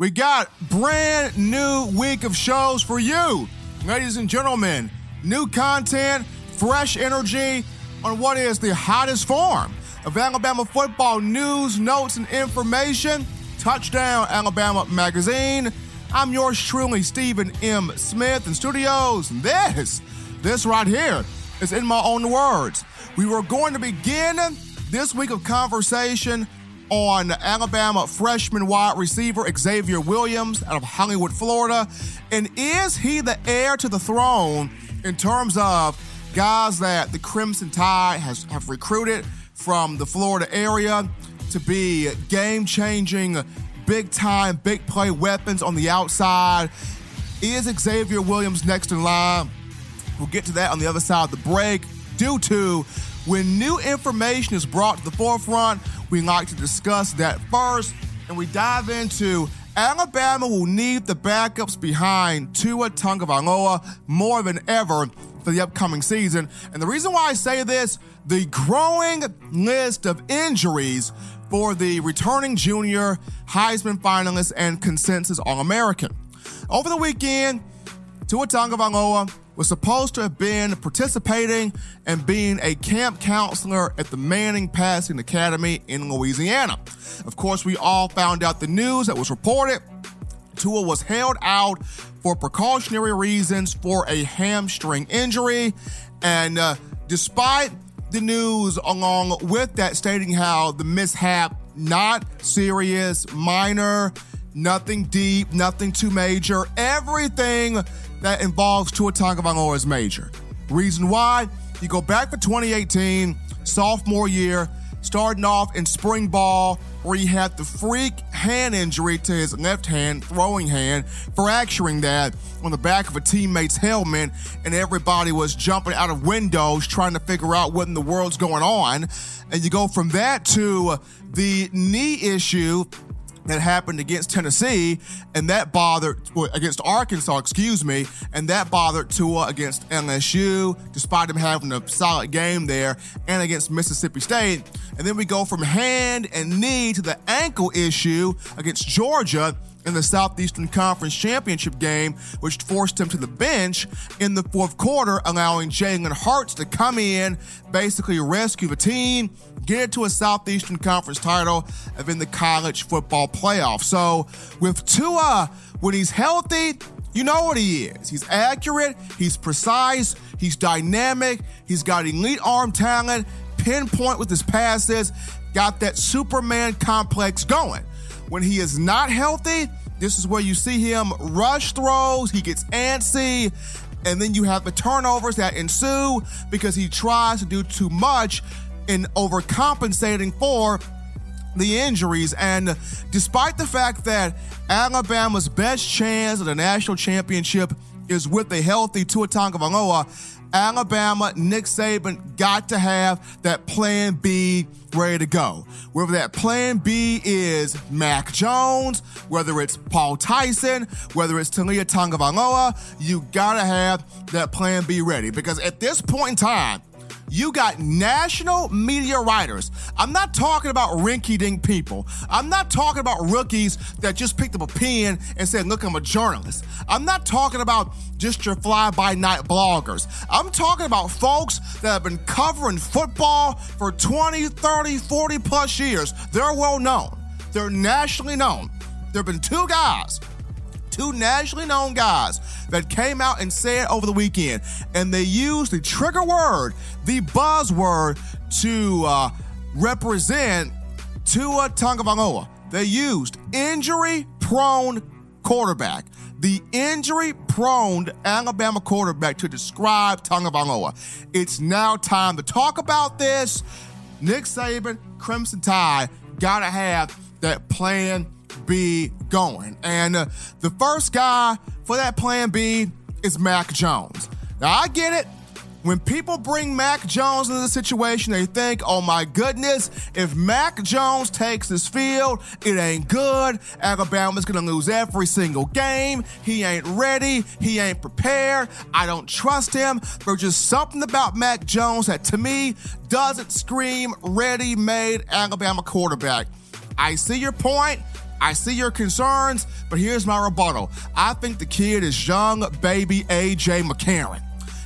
We got brand new week of shows for you, ladies and gentlemen. New content, fresh energy on what is the hottest form of Alabama football news, notes, and information. Touchdown Alabama Magazine. I'm yours truly, Stephen M. Smith in studios. And this, this right here is in my own words. We were going to begin this week of conversation on Alabama freshman wide receiver Xavier Williams out of Hollywood, Florida. And is he the heir to the throne in terms of guys that the Crimson Tide has have recruited from the Florida area to be game changing, big time, big play weapons on the outside? Is Xavier Williams next in line? We'll get to that on the other side of the break. Due to when new information is brought to the forefront, we like to discuss that first, and we dive into Alabama will need the backups behind Tua Tagovailoa more than ever for the upcoming season. And the reason why I say this, the growing list of injuries for the returning junior Heisman finalist and consensus All-American. Over the weekend, Tua Tagovailoa was supposed to have been participating and being a camp counselor at the Manning Passing Academy in Louisiana. Of course, we all found out the news that was reported. Tua was held out for precautionary reasons for a hamstring injury. And uh, despite the news along with that stating how the mishap not serious, minor, nothing deep, nothing too major, everything that involves Tua Tagovailoa is major. Reason why? You go back to 2018, sophomore year, starting off in spring ball, where he had the freak hand injury to his left hand, throwing hand, fracturing that on the back of a teammate's helmet, and everybody was jumping out of windows trying to figure out what in the world's going on. And you go from that to the knee issue that happened against Tennessee, and that bothered against Arkansas, excuse me, and that bothered Tua against LSU, despite him having a solid game there, and against Mississippi State. And then we go from hand and knee to the ankle issue against Georgia in the Southeastern Conference Championship game, which forced him to the bench in the fourth quarter, allowing Jalen Hurts to come in, basically rescue the team, get to a Southeastern Conference title, and then the college football playoff. So with Tua, when he's healthy, you know what he is. He's accurate, he's precise, he's dynamic, he's got elite arm talent, pinpoint with his passes, got that Superman complex going. When he is not healthy, this is where you see him rush throws, he gets antsy, and then you have the turnovers that ensue because he tries to do too much in overcompensating for the injuries. And despite the fact that Alabama's best chance at a national championship is with a healthy Tua Tagovailoa, Alabama, Nick Saban got to have that plan B ready to go. Whether that plan B is Mac Jones, whether it's Paul Tyson, whether it's Taulia Tagovailoa, you gotta have that plan B ready. Because at this point in time, you got national media writers. I'm not talking about rinky dink people. I'm not talking about rookies that just picked up a pen and said, Look, I'm a journalist. I'm not talking about just your fly by night bloggers. I'm talking about folks that have been covering football for 20, 30, 40 plus years. They're well known, they're nationally known. There have been two guys two nationally known guys that came out and said over the weekend, and they used the trigger word, the buzzword, to uh, represent Tua Tagovailoa. They used injury-prone quarterback. The injury-prone Alabama quarterback to describe Tagovailoa. It's now time to talk about this. Nick Saban, Crimson Tide, gotta have that plan B going. And uh, the first guy for that plan B is Mac Jones. Now, I get it. When people bring Mac Jones into the situation, they think, oh my goodness, if Mac Jones takes this field, it ain't good. Alabama's gonna lose every single game. He ain't ready. He ain't prepared. I don't trust him. There's just something about Mac Jones that to me doesn't scream ready made Alabama quarterback. I see your point. I see your concerns, but here's my rebuttal. I think the kid is young baby AJ McCarron.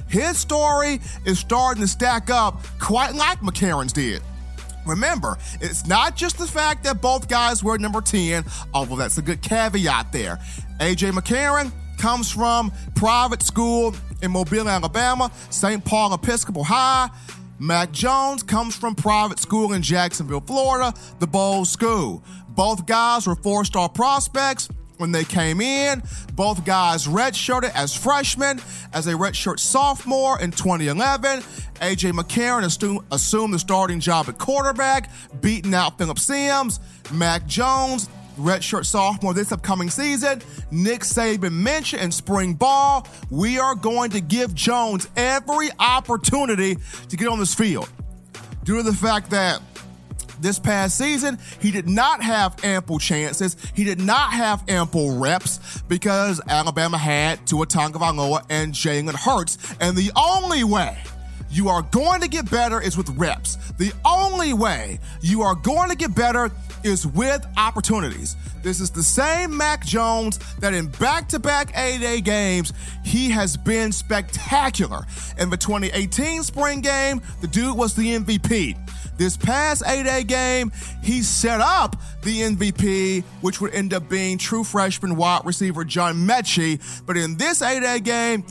His story is starting to stack up quite like McCarron's did. Remember, it's not just the fact that both guys were number 10, although that's a good caveat there. AJ McCarron comes from private school in Mobile, Alabama, St. Paul Episcopal High. Mac Jones comes from private school in Jacksonville, Florida, the Bolles School. Both guys were four star prospects when they came in. Both guys redshirted as freshmen, as a redshirt sophomore in 2011. AJ McCarron assumed the starting job at quarterback, beating out Philip Sims, Mac Jones redshirt sophomore this upcoming season. Nick Saban mentioned in spring ball, we are going to give Jones every opportunity to get on this field. Due to the fact that this past season, he did not have ample chances. He did not have ample reps because Alabama had Tua Tagovailoa and Jalen Hurts. And the only way you are going to get better is with reps. The only way you are going to get better is with opportunities. This is the same Mac Jones that in back to back A Day games, he has been spectacular. In the 2018 spring game, the dude was the MVP. This past A Day game, he set up the MVP, which would end up being true freshman wide receiver John Metchie. But in this A Day game,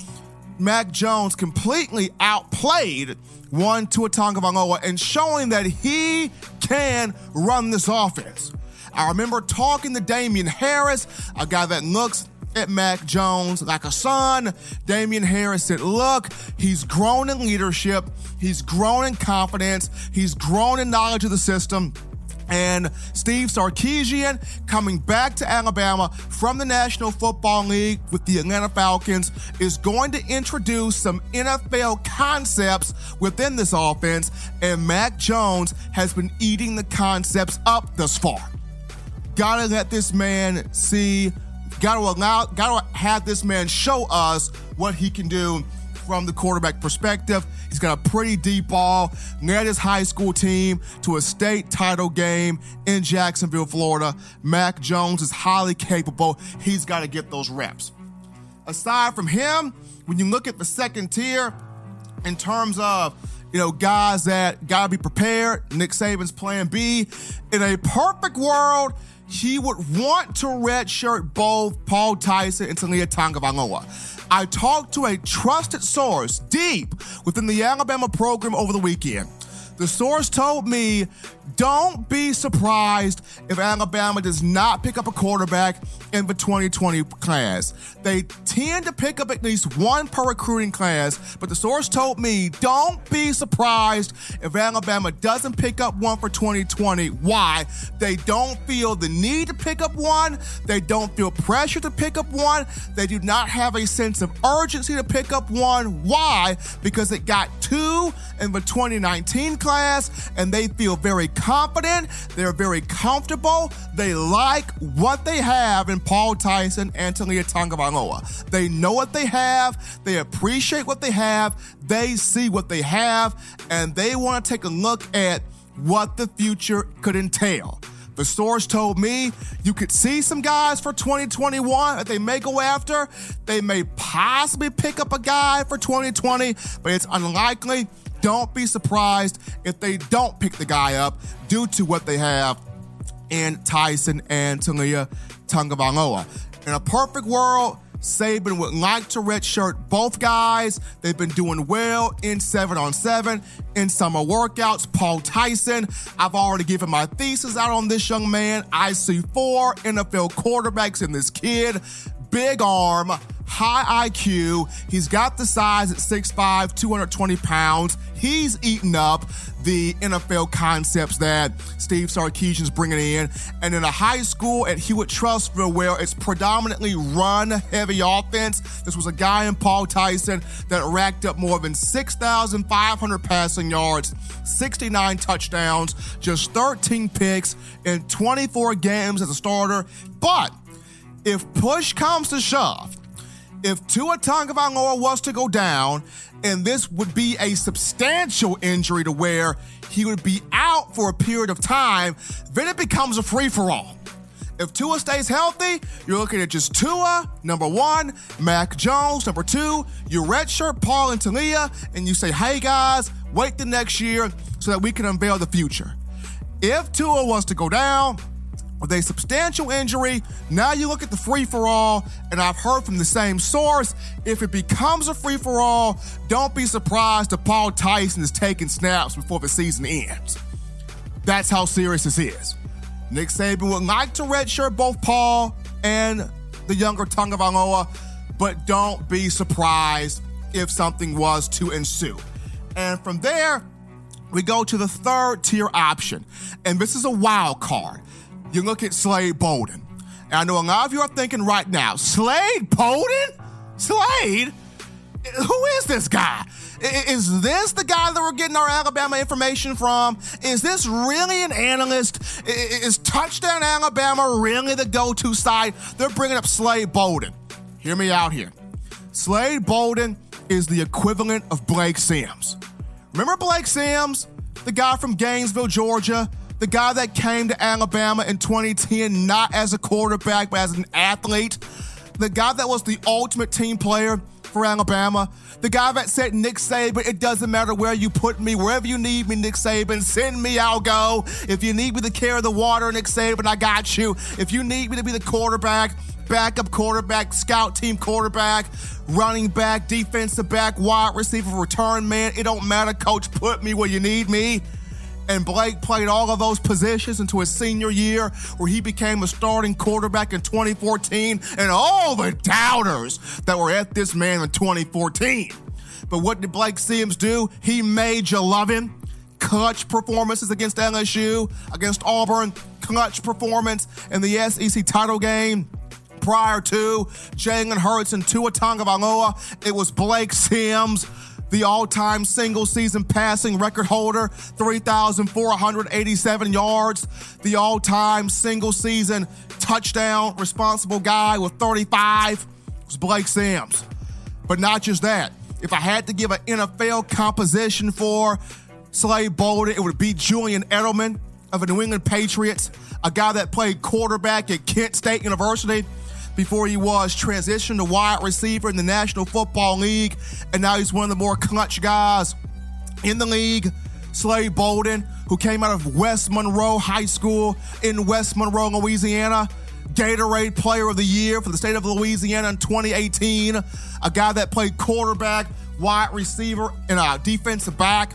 Mac Jones completely outplayed one Tua Tagovailoa and showing that he can run this offense. I remember talking to Damien Harris, a guy that looks at Mac Jones like a son. Damien Harris said, Look, he's grown in leadership, he's grown in confidence, he's grown in knowledge of the system. And Steve Sarkisian coming back to Alabama from the National Football League with the Atlanta Falcons is going to introduce some NFL concepts within this offense, and Mac Jones has been eating the concepts up thus far. Gotta let this man see, gotta allow, gotta have this man show us what he can do from the quarterback perspective. He's got a pretty deep ball, led his high school team to a state title game in Jacksonville, Florida. Mac Jones is highly capable. He's got to get those reps. Aside from him, when you look at the second tier, in terms of you know, guys that got to be prepared. Nick Saban's plan B. In a perfect world, he would want to redshirt both Paul Tyson and Taulia Tagovailoa. I talked to a trusted source deep within the Alabama program over the weekend. The source told me don't be surprised if Alabama does not pick up a quarterback in the 2020 class. They tend to pick up at least one per recruiting class, but the source told me don't be surprised if Alabama doesn't pick up one for 2020. Why? They don't feel the need to pick up one, they don't feel pressure to pick up one, they do not have a sense of urgency to pick up one. Why? Because it got two in the 2019 class and they feel very confident, they're very comfortable, they like what they have in Paul Tyson and Taulia Tagovailoa. They know what they have, they appreciate what they have, they see what they have, and they want to take a look at what the future could entail. The source told me you could see some guys for 2021 that they may go after. They may possibly pick up a guy for 2020, but it's unlikely. Don't be surprised if they don't pick the guy up due to what they have in Tyson and Taulia Tagovailoa. In a perfect world, Saban would like to redshirt both guys. They've been doing well in seven on seven in summer workouts. Paul Tyson, I've already given my thesis out on this young man. I see four NFL quarterbacks in this kid. Big arm, high IQ. He's got the size at 6'5, 220 pounds. He's eaten up the NFL concepts that Steve Sarkisian's bringing in. And in a high school at Hewitt-Trussville, where it's predominantly run heavy offense, this was a guy in Paul Tyson that racked up more than 6,500 passing yards, 69 touchdowns, just 13 picks in 24 games as a starter. But if push comes to shove, if Tua Tagovailoa was to go down, and this would be a substantial injury to where he would be out for a period of time, then it becomes a free for all. If Tua stays healthy, you're looking at just Tua, number one, Mac Jones, number two, your redshirt, Paul and Taulia, and you say, hey guys, wait the next year so that we can unveil the future. If Tua wants to go down, with a substantial injury. Now you look at the free for all, and I've heard from the same source if it becomes a free for all, don't be surprised if Paul Tyson is taking snaps before the season ends. That's how serious this is. Nick Saban would like to redshirt both Paul and the younger Tagovailoa, but don't be surprised if something was to ensue. And from there, we go to the third tier option, and this is a wild card you look at Slade Bolden. And I know a lot of you are thinking right now, Slade Bolden? Slade? Who is this guy? Is this the guy that we're getting our Alabama information from? Is this really an analyst? Is Touchdown Alabama really the go to side? They're bringing up Slade Bolden. Hear me out here. Slade Bolden is the equivalent of Blake Sims. Remember Blake Sims, the guy from Gainesville, Georgia? The guy that came to Alabama in 2010 not as a quarterback, but as an athlete, the guy that was the ultimate team player for Alabama, the guy that said, Nick Saban, it doesn't matter where you put me, wherever you need me, Nick Saban, send me, I'll go. If you need me to carry the water, Nick Saban, I got you. If you need me to be the quarterback, backup quarterback, scout team quarterback, running back, defensive back, wide receiver, return man, it don't matter, coach, put me where you need me. And Blake played all of those positions into his senior year, where he became a starting quarterback in 2014, and all the doubters that were at this man in 2014. But what did Blake Sims do? He made you love him. Clutch performances against LSU, against Auburn, clutch performance in the SEC title game prior to Jalen Hurts and Tua Tagovailoa. It was Blake Sims the all time single season passing record holder, 3,487 yards, the all time single season touchdown responsible guy with 35 was Blake Sims. But not just that. If I had to give an NFL composition for Slade Bolden, it would be Julian Edelman of the New England Patriots, a guy that played quarterback at Kent State University before he was transitioned to wide receiver in the National Football League, and now he's one of the more clutch guys in the league. Slade Bolden, who came out of West Monroe High School in West Monroe, Louisiana. Gatorade Player of the Year for the state of Louisiana in 2018. A guy that played quarterback, wide receiver, and a defensive back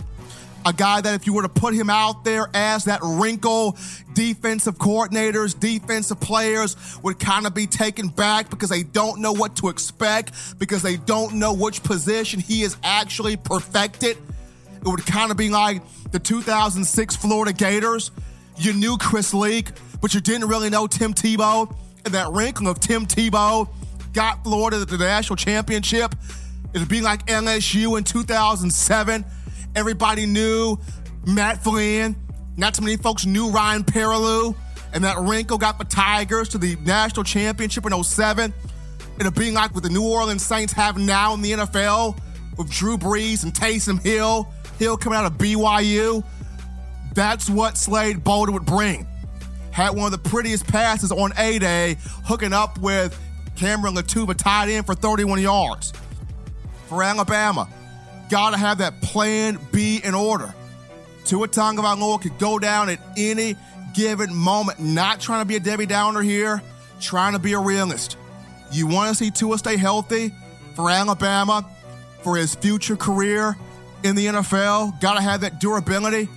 a guy that if you were to put him out there as that wrinkle, defensive coordinators, defensive players would kind of be taken back because they don't know what to expect, because they don't know which position he is actually perfected. It would kind of be like the 2006 Florida Gators. You knew Chris Leak, but you didn't really know Tim Tebow. And that wrinkle of Tim Tebow got Florida to the national championship. It'd be like LSU in 2007 Everybody knew Matt Flynn. Not too many folks knew Ryan Perrilloux. And that wrinkle got the Tigers to the national championship in 07. It'll be like what the New Orleans Saints have now in the NFL with Drew Brees and Taysom Hill. Hill coming out of BYU. That's what Slade Bolden would bring. Had one of the prettiest passes on A Day, hooking up with Cameron Latuba tied in for 31 yards for Alabama. Got to have that plan B in order. Tua Tagovailoa could go down at any given moment. Not trying to be a Debbie Downer here, trying to be a realist. You want to see Tua stay healthy for Alabama, for his future career in the NFL. Got to have that durability.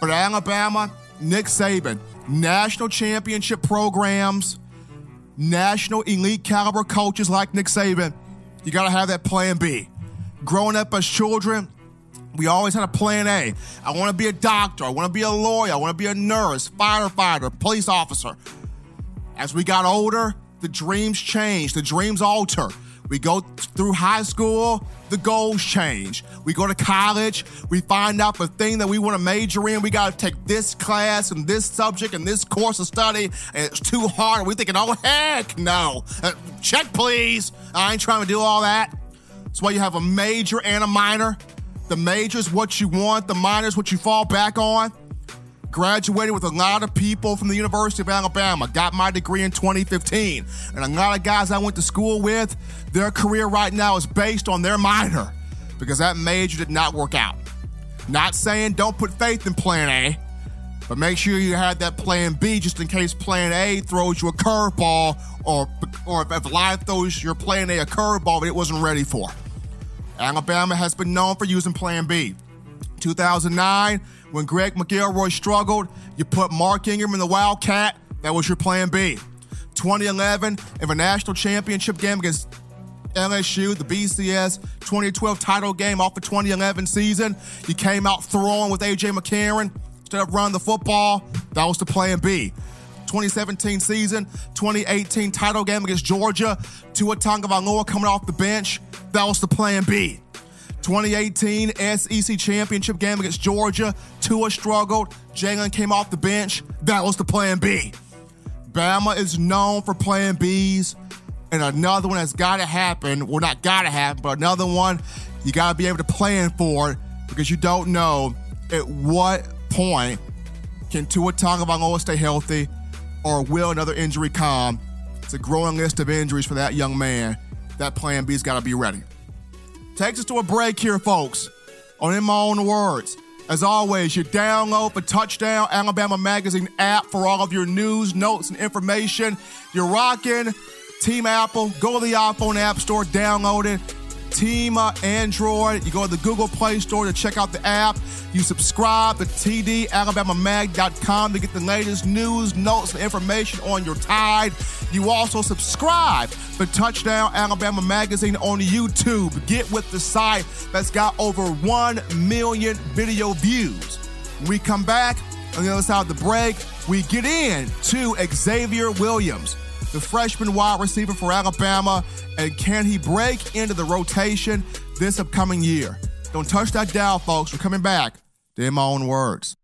But Alabama, Nick Saban, national championship programs, national elite caliber coaches like Nick Saban, you got to have that plan B growing up as children, we always had a plan A. I want to be a doctor. I want to be a lawyer. I want to be a nurse, firefighter, police officer. As we got older, the dreams change, the dreams alter. We go through high school, the goals change. We go to college, we find out the thing that we want to major in. We got to take this class and this subject and this course of study, and it's too hard. We're thinking, oh, heck no. Uh, check, please. I ain't trying to do all that. That's why you have a major and a minor. The major is what you want, the minor is what you fall back on. Graduated with a lot of people from the University of Alabama. Got my degree in 2015. And a lot of guys I went to school with, their career right now is based on their minor because that major did not work out. Not saying don't put faith in plan A, but make sure you have that plan B just in case plan A throws you a curveball or, or if life throws your plan A a curveball that it wasn't ready for. Alabama has been known for using plan B. 2009, when Greg McElroy struggled, you put Mark Ingram in the Wildcat. That was your plan B. 2011, in the national championship game against LSU, the BCS 2012 title game off the 2011 season, you came out throwing with A.J. McCarron instead of running the football. That was the plan B. 2017 season, 2018 title game against Georgia, Tua Tagovailoa coming off the bench. That was the plan B. 2018 SEC championship game against Georgia, Tua struggled. Jalen came off the bench. That was the plan B. Bama is known for plan Bs. And another one that's got to happen, well, not got to happen, but another one you got to be able to plan for because you don't know at what point can Tua Tagovailoa stay healthy or will another injury come. It's a growing list of injuries for that young man. That plan B's got to be ready. Takes us to a break here, folks. On In My Own Words. As always, you download the Touchdown Alabama Magazine app for all of your news, notes, and information. You're rocking Team Apple. Go to the iPhone App Store, download it. Team Android, you go to the Google Play Store to check out the app. You subscribe to TDAlabamaMag.com to get the latest news, notes, and information on your tide. You also subscribe to Touchdown Alabama Magazine on YouTube. Get with the site that's got over 1 million video views. When we come back on the other side of the break, we get in to Xavier Williams the freshman wide receiver for Alabama, and can he break into the rotation this upcoming year? Don't touch that dial, folks. We're coming back In My Own Words.